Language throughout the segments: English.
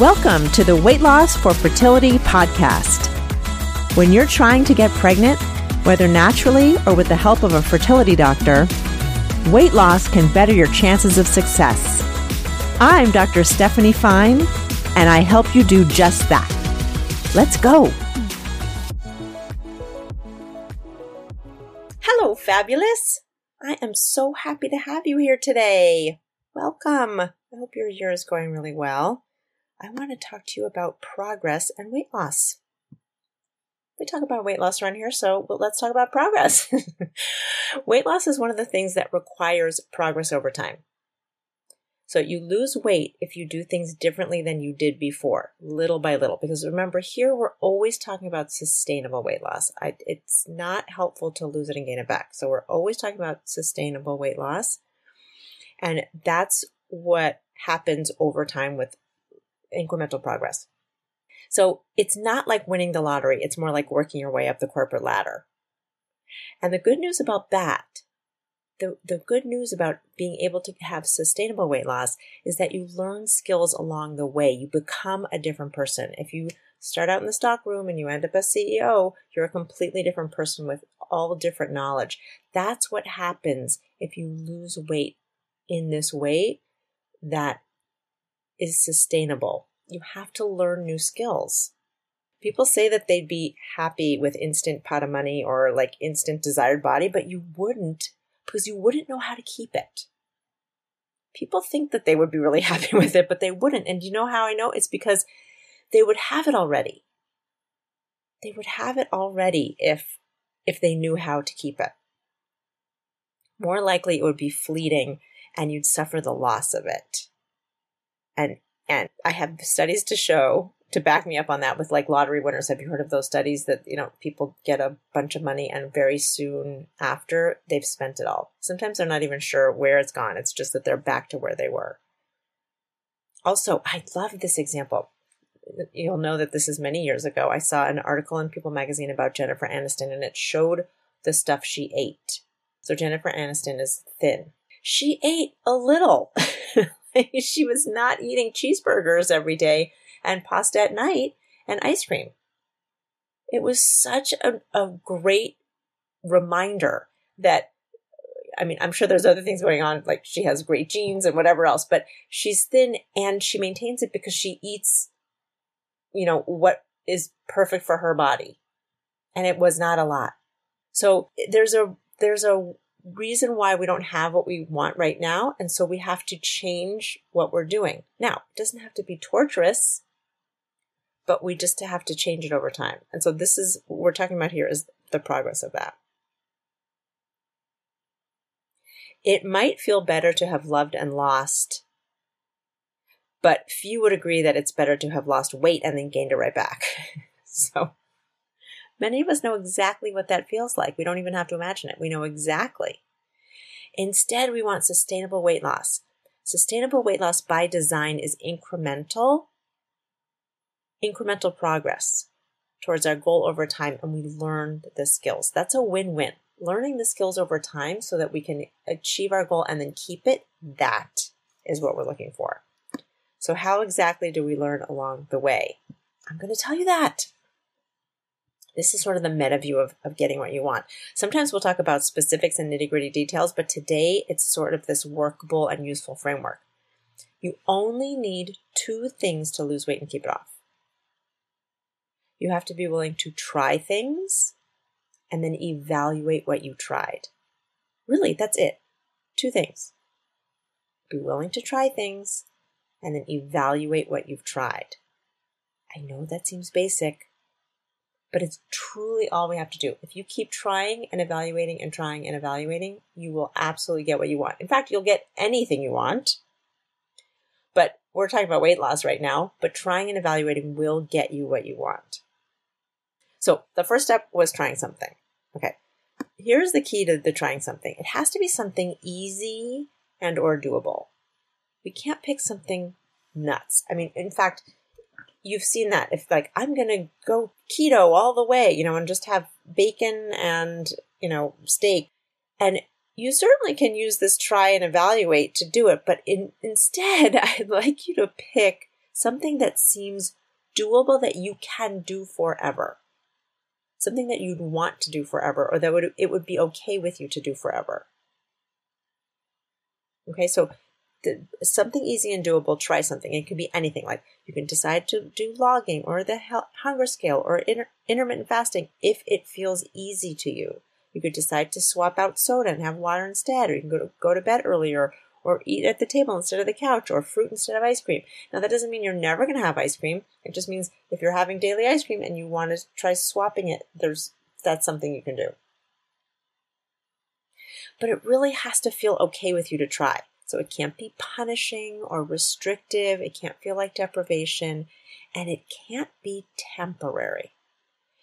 Welcome to the Weight Loss for Fertility podcast. When you're trying to get pregnant, whether naturally or with the help of a fertility doctor, weight loss can better your chances of success. I'm Dr. Stephanie Fein, and I help you do just that. Let's go. Hello, fabulous. I am so happy to have you here today. Welcome. I hope your year is going really well. I want to talk to you about progress and weight loss. We talk about weight loss around here, so let's talk about progress. weight loss is one of the things that requires progress over time. So you lose weight if you do things differently than you did before, little by little. Because remember, here we're always talking about sustainable weight loss. I, it's not helpful to lose it and gain it back. So we're always talking about sustainable weight loss. And that's what happens over time with incremental progress. So it's not like winning the lottery. It's more like working your way up the corporate ladder. And the good news about that, the, the good news about being able to have sustainable weight loss is that you learn skills along the way. You become a different person. If you start out in the stock room and you end up as CEO, you're a completely different person with all different knowledge. That's what happens if you lose weight in this way that is sustainable. You have to learn new skills. People say that they'd be happy with instant pot of money or like instant desired body, but you wouldn't because you wouldn't know how to keep it. People think that they would be really happy with it, but they wouldn't. And you know how I know? It's because they would have it already. They would have it already if if they knew how to keep it. More likely it would be fleeting and you'd suffer the loss of it. And and I have studies to show to back me up on that with like lottery winners. Have you heard of those studies that, you know, people get a bunch of money and very soon after they've spent it all? Sometimes they're not even sure where it's gone. It's just that they're back to where they were. Also, I love this example. You'll know that this is many years ago. I saw an article in People magazine about Jennifer Aniston and it showed the stuff she ate. So Jennifer Aniston is thin. She ate a little. she was not eating cheeseburgers every day and pasta at night and ice cream. It was such a, a great reminder that I mean, I'm sure there's other things going on, like she has great genes and whatever else, but she's thin and she maintains it because she eats, you know, what is perfect for her body. And it was not a lot. So there's a, there's a reason why we don't have what we want right now. And so we have to change what we're doing. Now, it doesn't have to be torturous, but we just have to change it over time. And so this is what we're talking about here is the progress of that. It might feel better to have loved and lost, but few would agree that it's better to have lost weight and then gained it right back. so Many of us know exactly what that feels like. We don't even have to imagine it. We know exactly. Instead, we want sustainable weight loss. Sustainable weight loss by design is incremental, incremental progress towards our goal over time, and we learn the skills. That's a win win. Learning the skills over time so that we can achieve our goal and then keep it, that is what we're looking for. So, how exactly do we learn along the way? I'm going to tell you that. This is sort of the meta view of, of getting what you want. Sometimes we'll talk about specifics and nitty gritty details, but today it's sort of this workable and useful framework. You only need two things to lose weight and keep it off. You have to be willing to try things and then evaluate what you tried. Really, that's it. Two things. Be willing to try things and then evaluate what you've tried. I know that seems basic, but it's truly all we have to do. If you keep trying and evaluating and trying and evaluating, you will absolutely get what you want. In fact, you'll get anything you want. But we're talking about weight loss right now, but trying and evaluating will get you what you want. So the first step was trying something. Okay. Here's the key to the trying something. It has to be something easy and or doable. We can't pick something nuts. I mean, in fact, you've seen that if like I'm going to go keto all the way, you know, and just have bacon and, you know, steak. And you certainly can use this try and evaluate to do it, but in, instead, I'd like you to pick something that seems doable that you can do forever. Something that you'd want to do forever or that would it would be okay with you to do forever. Okay, so something easy and doable, try something. It could be anything like you can decide to do logging or the hunger scale or inter- intermittent fasting if it feels easy to you. You could decide to swap out soda and have water instead, or you can go to, go to bed earlier or eat at the table instead of the couch or fruit instead of ice cream. Now, that doesn't mean you're never going to have ice cream. It just means if you're having daily ice cream and you want to try swapping it, there's that's something you can do. But it really has to feel okay with you to try. So it can't be punishing or restrictive. It can't feel like deprivation. And it can't be temporary.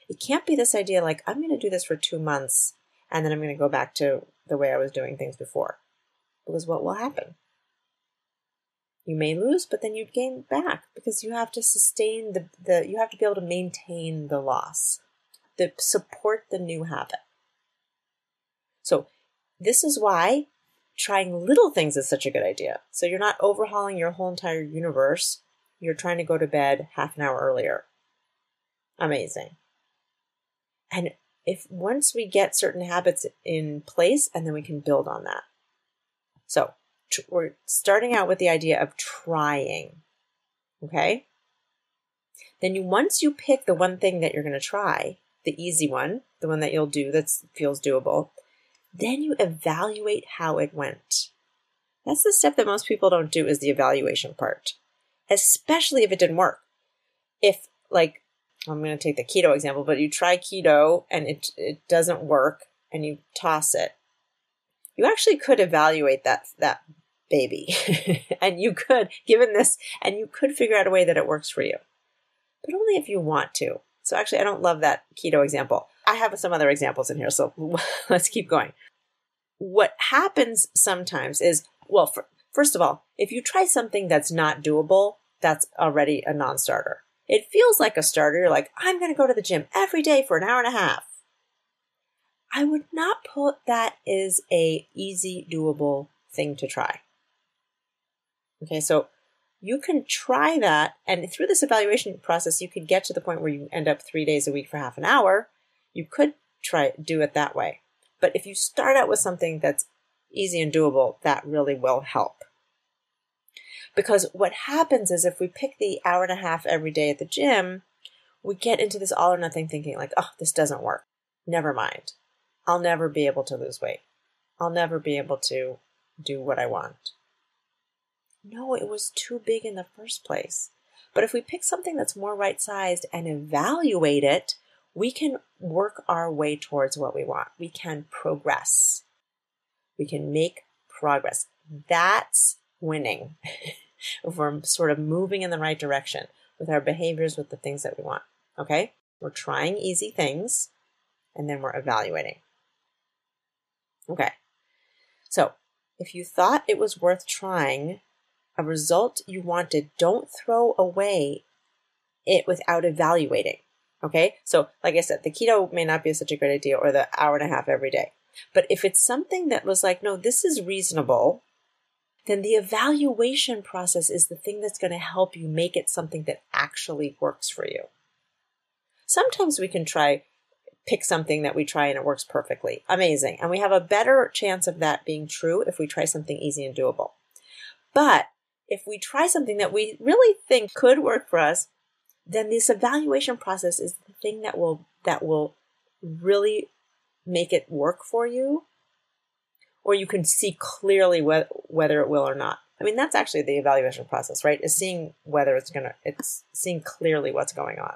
It can't be this idea like, I'm going to do this for two months and then I'm going to go back to the way I was doing things before. Because what will happen? You may lose, but then you'd gain back because you have to sustain the, the you have to be able to maintain the loss, the support the new habit. So this is why trying little things is such a good idea. So you're not overhauling your whole entire universe. You're trying to go to bed half an hour earlier. Amazing. And if once we get certain habits in place and then we can build on that. So tr- we're starting out with the idea of trying. Okay. Then you, once you pick the one thing that you're going to try, the easy one, the one that you'll do that feels doable, then you evaluate how it went. That's the step that most people don't do is the evaluation part, especially if it didn't work. If like I'm going to take the keto example, but you try keto and it it doesn't work and you toss it. You actually could evaluate that that baby. and you could given this and you could figure out a way that it works for you. But only if you want to. So actually I don't love that keto example. I have some other examples in here, so let's keep going. What happens sometimes is, well, for, first of all, if you try something that's not doable, that's already a non starter. It feels like a starter. You're like, I'm going to go to the gym every day for an hour and a half. I would not put that as a easy, doable thing to try. Okay, so you can try that, and through this evaluation process, you could get to the point where you end up three days a week for half an hour, you could try do it that way. But if you start out with something that's easy and doable, that really will help. Because what happens is if we pick the hour and a half every day at the gym, we get into this all or nothing thinking like, oh, this doesn't work. Never mind. I'll never be able to lose weight. I'll never be able to do what I want. No, it was too big in the first place. But if we pick something that's more right sized and evaluate it, we can work our way towards what we want. We can progress. We can make progress. That's winning. if we're sort of moving in the right direction with our behaviors, with the things that we want. Okay? We're trying easy things and then we're evaluating. Okay. So, if you thought it was worth trying a result you wanted, don't throw away it without evaluating. Okay. So, like I said, the keto may not be such a great idea or the hour and a half every day. But if it's something that was like, no, this is reasonable, then the evaluation process is the thing that's going to help you make it something that actually works for you. Sometimes we can try pick something that we try and it works perfectly. Amazing. And we have a better chance of that being true if we try something easy and doable. But if we try something that we really think could work for us, then this evaluation process is the thing that will that will really make it work for you or you can see clearly wh- whether it will or not. I mean that's actually the evaluation process right? Is seeing whether it's gonna it's seeing clearly what's going on.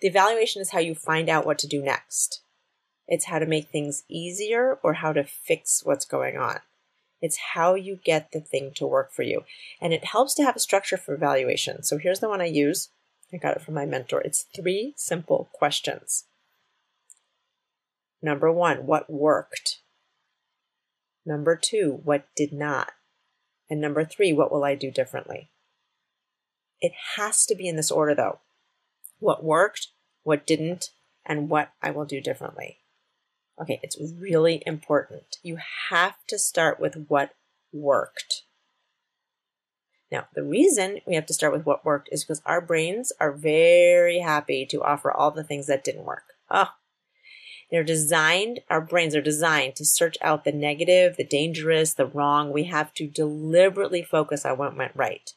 The evaluation is how you find out what to do next. It's how to make things easier or how to fix what's going on it's how you get the thing to work for you. And it helps to have a structure for evaluation. So here's the one I use. I got it from my mentor. It's three simple questions. Number one, what worked? Number two, what did not? And number three, what will I do differently? It has to be in this order though. What worked, what didn't, and what I will do differently. Okay, it's really important. You have to start with what worked. Now, the reason we have to start with what worked is because our brains are very happy to offer all the things that didn't work. Oh, they're designed, our brains are designed to search out the negative, the dangerous, the wrong. We have to deliberately focus on what went right.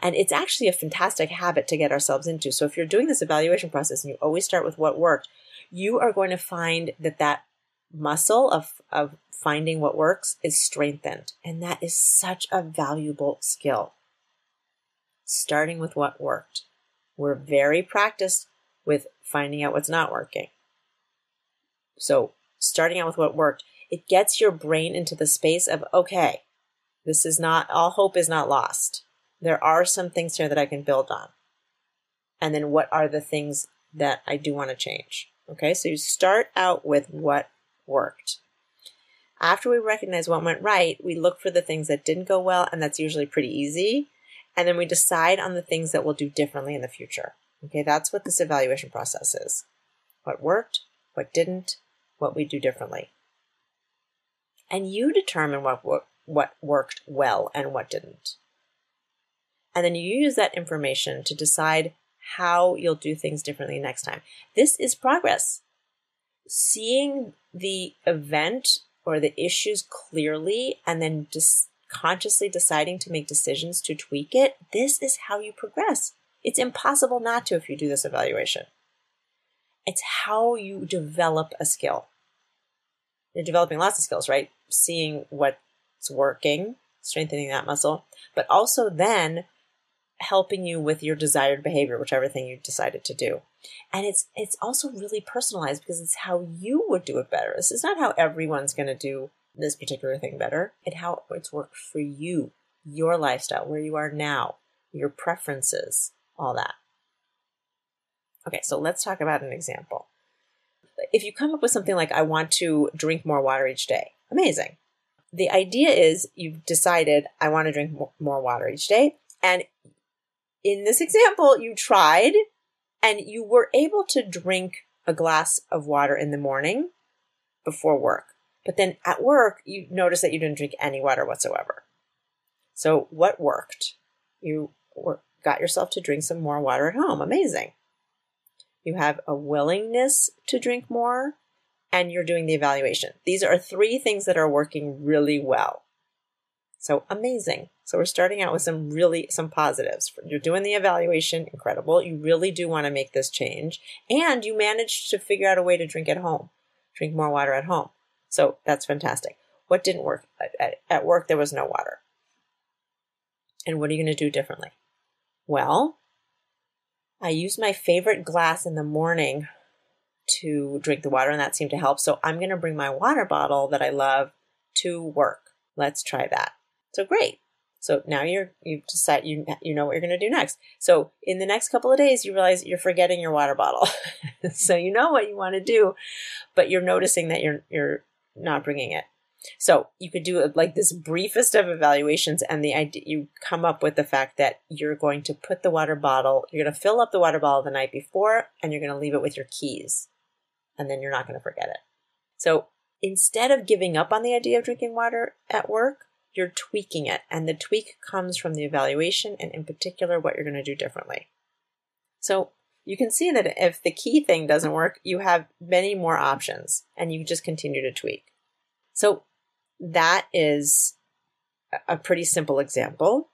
And it's actually a fantastic habit to get ourselves into. So if you're doing this evaluation process and you always start with what worked, you are going to find that that muscle of, of finding what works is strengthened. And that is such a valuable skill. Starting with what worked. We're very practiced with finding out what's not working. So, starting out with what worked, it gets your brain into the space of, okay, this is not, all hope is not lost. There are some things here that I can build on. And then what are the things that I do want to change? Okay, so you start out with what worked. After we recognize what went right, we look for the things that didn't go well, and that's usually pretty easy. And then we decide on the things that we'll do differently in the future. Okay, that's what this evaluation process is. What worked, what didn't, what we do differently. And you determine what, what, what worked well and what didn't. And then you use that information to decide how you'll do things differently next time. This is progress. Seeing the event or the issues clearly and then just consciously deciding to make decisions to tweak it, this is how you progress. It's impossible not to if you do this evaluation. It's how you develop a skill you're developing lots of skills, right? Seeing what's working, strengthening that muscle, but also then helping you with your desired behavior, whichever thing you decided to do. And it's it's also really personalized because it's how you would do it better. This is not how everyone's going to do this particular thing better. It how it's worked for you, your lifestyle, where you are now, your preferences, all that. Okay, so let's talk about an example if you come up with something like, I want to drink more water each day, amazing. The idea is you've decided, I want to drink more water each day. And in this example, you tried and you were able to drink a glass of water in the morning before work. But then at work, you notice that you didn't drink any water whatsoever. So, what worked? You got yourself to drink some more water at home. Amazing you have a willingness to drink more, and you're doing the evaluation. These are three things that are working really well. So amazing. So we're starting out with some really some positives. You're doing the evaluation, incredible. You really do want to make this change, and you managed to figure out a way to drink at home, drink more water at home. So that's fantastic. What didn't work? At, at work, there was no water. And what are you going to do differently? Well, I use my favorite glass in the morning to drink the water, and that seemed to help. So I'm going to bring my water bottle that I love to work. Let's try that. So great. So now you're you decide you you know what you're going to do next. So in the next couple of days, you realize you're forgetting your water bottle. so you know what you want to do, but you're noticing that you're you're not bringing it. So you could do like this briefest of evaluations, and the idea you come up with the fact that you're going to put the water bottle, you're going to fill up the water bottle the night before, and you're going to leave it with your keys, and then you're not going to forget it. So instead of giving up on the idea of drinking water at work, you're tweaking it, and the tweak comes from the evaluation, and in particular, what you're going to do differently. So you can see that if the key thing doesn't work, you have many more options, and you just continue to tweak. So that is a pretty simple example.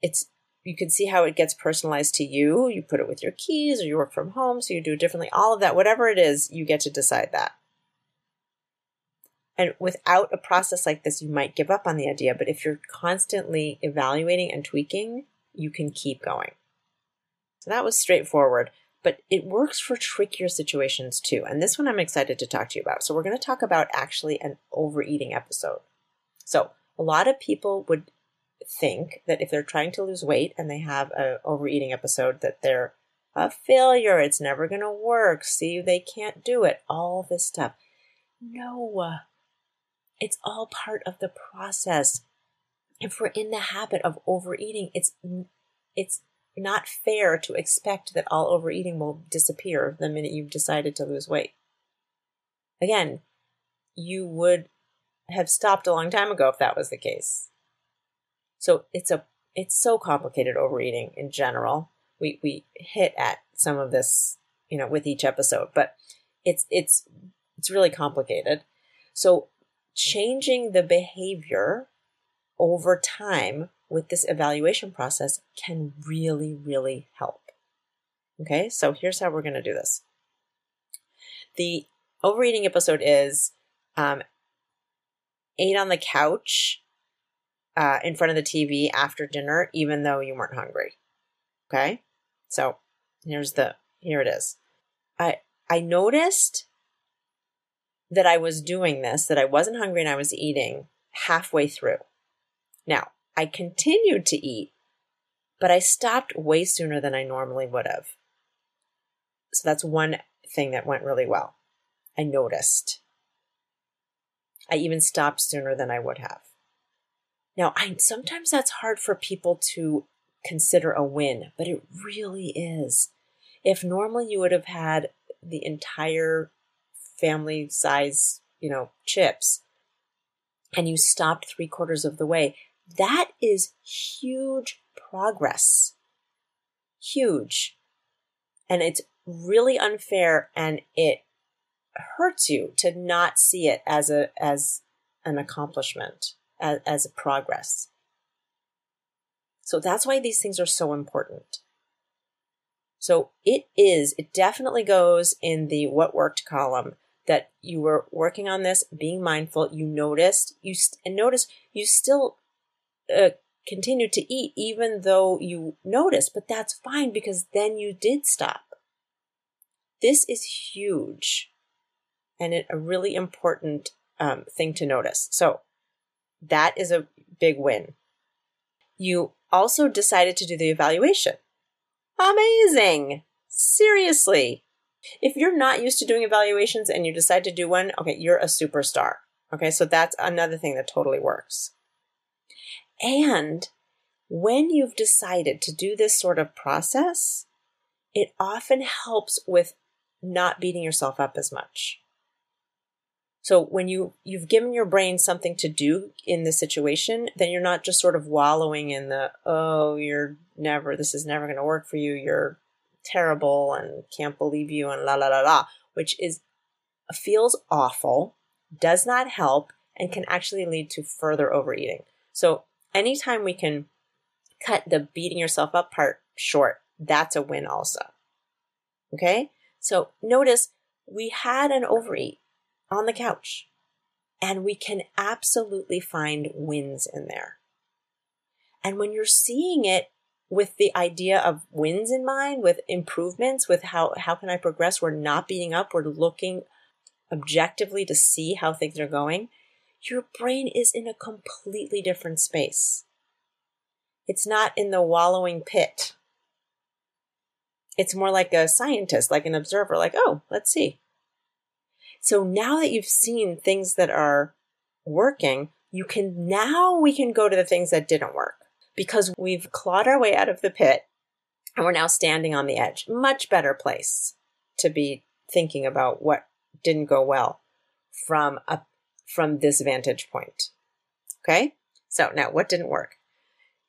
It's you can see how it gets personalized to you. You put it with your keys or you work from home, so you do it differently. All of that, whatever it is, you get to decide that. And without a process like this, you might give up on the idea. But if you're constantly evaluating and tweaking, you can keep going. So that was straightforward but it works for trickier situations too. And this one I'm excited to talk to you about. So, we're going to talk about actually an overeating episode. So, a lot of people would think that if they're trying to lose weight and they have an overeating episode, that they're a failure, it's never going to work, see, they can't do it, all this stuff. No, it's all part of the process. If we're in the habit of overeating, it's it's not fair to expect that all overeating will disappear the minute you've decided to lose weight. Again, you would have stopped a long time ago if that was the case. So it's a it's so complicated overeating in general. We we hit at some of this, you know, with each episode, but it's it's it's really complicated. So changing the behavior over time with this evaluation process can really, really help. Okay, so here's how we're going to do this. The overeating episode is um, ate on the couch uh, in front of the TV after dinner, even though you weren't hungry. Okay, so here's the here it is. I I noticed that I was doing this, that I wasn't hungry and I was eating halfway through. Now, I continued to eat, but I stopped way sooner than I normally would have. So that's one thing that went really well. I noticed. I even stopped sooner than I would have. Now, I sometimes that's hard for people to consider a win, but it really is. If normally you would have had the entire family size, you know, chips and you stopped three quarters of the way, that is huge progress. Huge. And it's really unfair and it hurts you to not see it as a as an accomplishment, as, as a progress. So that's why these things are so important. So it is, it definitely goes in the what worked column that you were working on this, being mindful, you noticed, you st- and notice you still uh, continue to eat even though you noticed, but that's fine because then you did stop. This is huge and a really important um, thing to notice. So that is a big win. You also decided to do the evaluation. Amazing! Seriously. If you're not used to doing evaluations and you decide to do one, okay, you're a superstar. Okay, so that's another thing that totally works. And when you've decided to do this sort of process, it often helps with not beating yourself up as much. So when you you've given your brain something to do in the situation, then you're not just sort of wallowing in the oh you're never this is never going to work for you. You're terrible and can't believe you and la la la la, which is feels awful, does not help, and can actually lead to further overeating. So anytime we can cut the beating yourself up part short, that's a win also. Okay? So notice we had an overeat on the couch and we can absolutely find wins in there. And when you're seeing it with the idea of wins in mind, with improvements, with how, how can I progress? We're not beating up. We're looking objectively to see how things are going your brain is in a completely different space. It's not in the wallowing pit. It's more like a scientist, like an observer, like, oh, let's see. So now that you've seen things that are working, you can now we can go to the things that didn't work because we've clawed our way out of the pit and we're now standing on the edge. Much better place to be thinking about what didn't go well from a from this vantage point. Okay. So now what didn't work?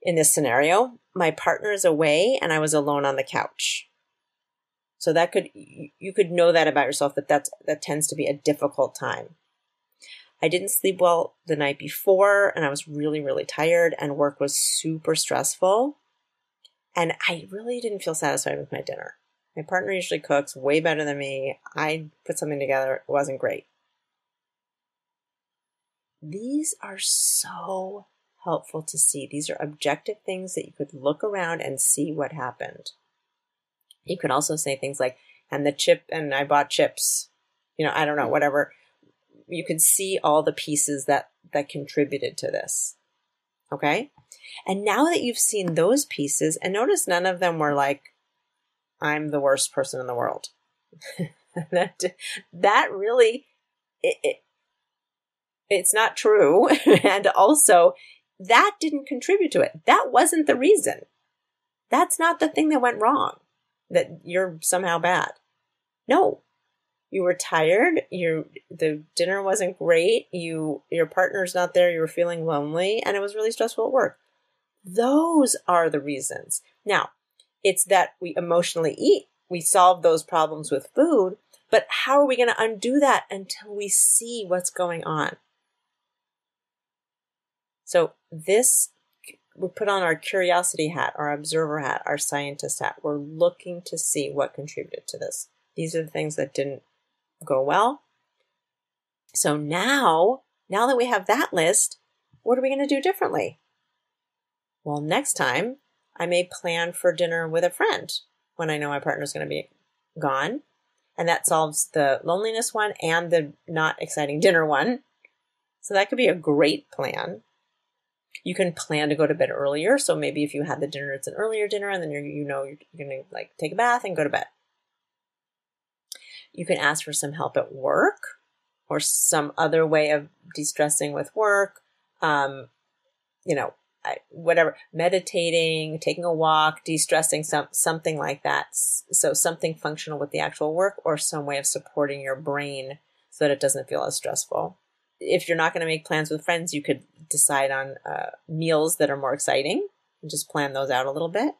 In this scenario, my partner is away and I was alone on the couch. So that could, you could know that about yourself that that's, that tends to be a difficult time. I didn't sleep well the night before and I was really, really tired and work was super stressful. And I really didn't feel satisfied with my dinner. My partner usually cooks way better than me. I put something together, it wasn't great. These are so helpful to see. These are objective things that you could look around and see what happened. You could also say things like, and the chip, and I bought chips. You know, I don't know, mm. whatever. You could see all the pieces that, that contributed to this. Okay. And now that you've seen those pieces, and notice none of them were like, I'm the worst person in the world. that, that really, it, it, it's not true. and also, that didn't contribute to it. That wasn't the reason. That's not the thing that went wrong, that you're somehow bad. No. You were tired, you the dinner wasn't great, you your partner's not there, you were feeling lonely, and it was really stressful at work. Those are the reasons. Now, it's that we emotionally eat. We solve those problems with food, but how are we going to undo that until we see what's going on? So this we put on our curiosity hat, our observer hat, our scientist hat. We're looking to see what contributed to this. These are the things that didn't go well. So now, now that we have that list, what are we going to do differently? Well, next time I may plan for dinner with a friend when I know my partner's going to be gone. And that solves the loneliness one and the not exciting dinner one. So that could be a great plan. You can plan to go to bed earlier. So maybe if you had the dinner, it's an earlier dinner, and then you're, you know you're going to like take a bath and go to bed. You can ask for some help at work or some other way of de-stressing with work. Um, you know, whatever, meditating, taking a walk, de-stressing, some, something like that. So something functional with the actual work or some way of supporting your brain so that it doesn't feel as stressful if you're not going to make plans with friends, you could decide on uh, meals that are more exciting and just plan those out a little bit.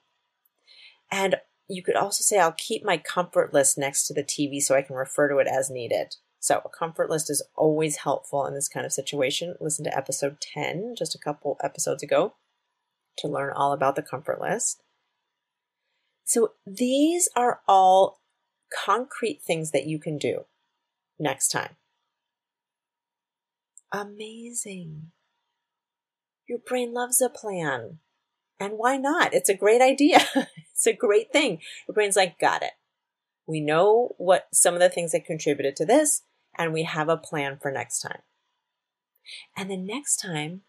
And you could also say, I'll keep my comfort list next to the TV so I can refer to it as needed. So, a comfort list is always helpful in this kind of situation. Listen to episode 10, just a couple episodes ago, to learn all about the comfort list. So, these are all concrete things that you can do next time. Amazing. Your brain loves a plan. And why not? It's a great idea. it's a great thing. Your brain's like, got it. We know what some of the things that contributed to this, and we have a plan for next time. And the next time,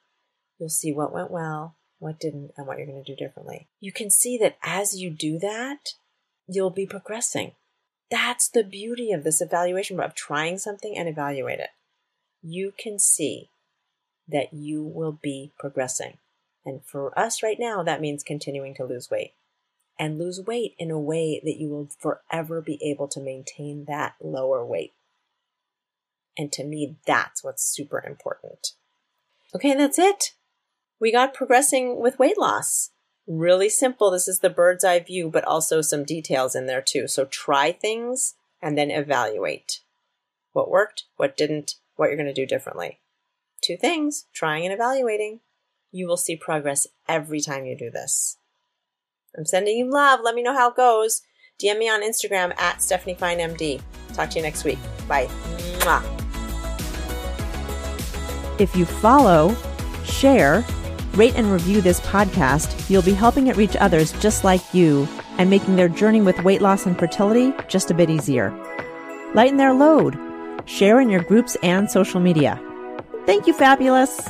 you'll see what went well, what didn't, and what you're going to do differently. You can see that as you do that, you'll be progressing. That's the beauty of this evaluation of trying something and evaluate it you can see that you will be progressing. And for us right now, that means continuing to lose weight and lose weight in a way that you will forever be able to maintain that lower weight. And to me, that's what's super important. Okay, that's it. We got progressing with weight loss. Really simple. This is the bird's eye view, but also some details in there too. So try things and then evaluate what worked, what didn't, what you're going to do differently. Two things trying and evaluating. You will see progress every time you do this. I'm sending you love. Let me know how it goes. DM me on Instagram at Stephanie Fein MD. Talk to you next week. Bye. If you follow, share, rate, and review this podcast, you'll be helping it reach others just like you and making their journey with weight loss and fertility just a bit easier. Lighten their load share in your groups and social media. Thank you, Fabulous!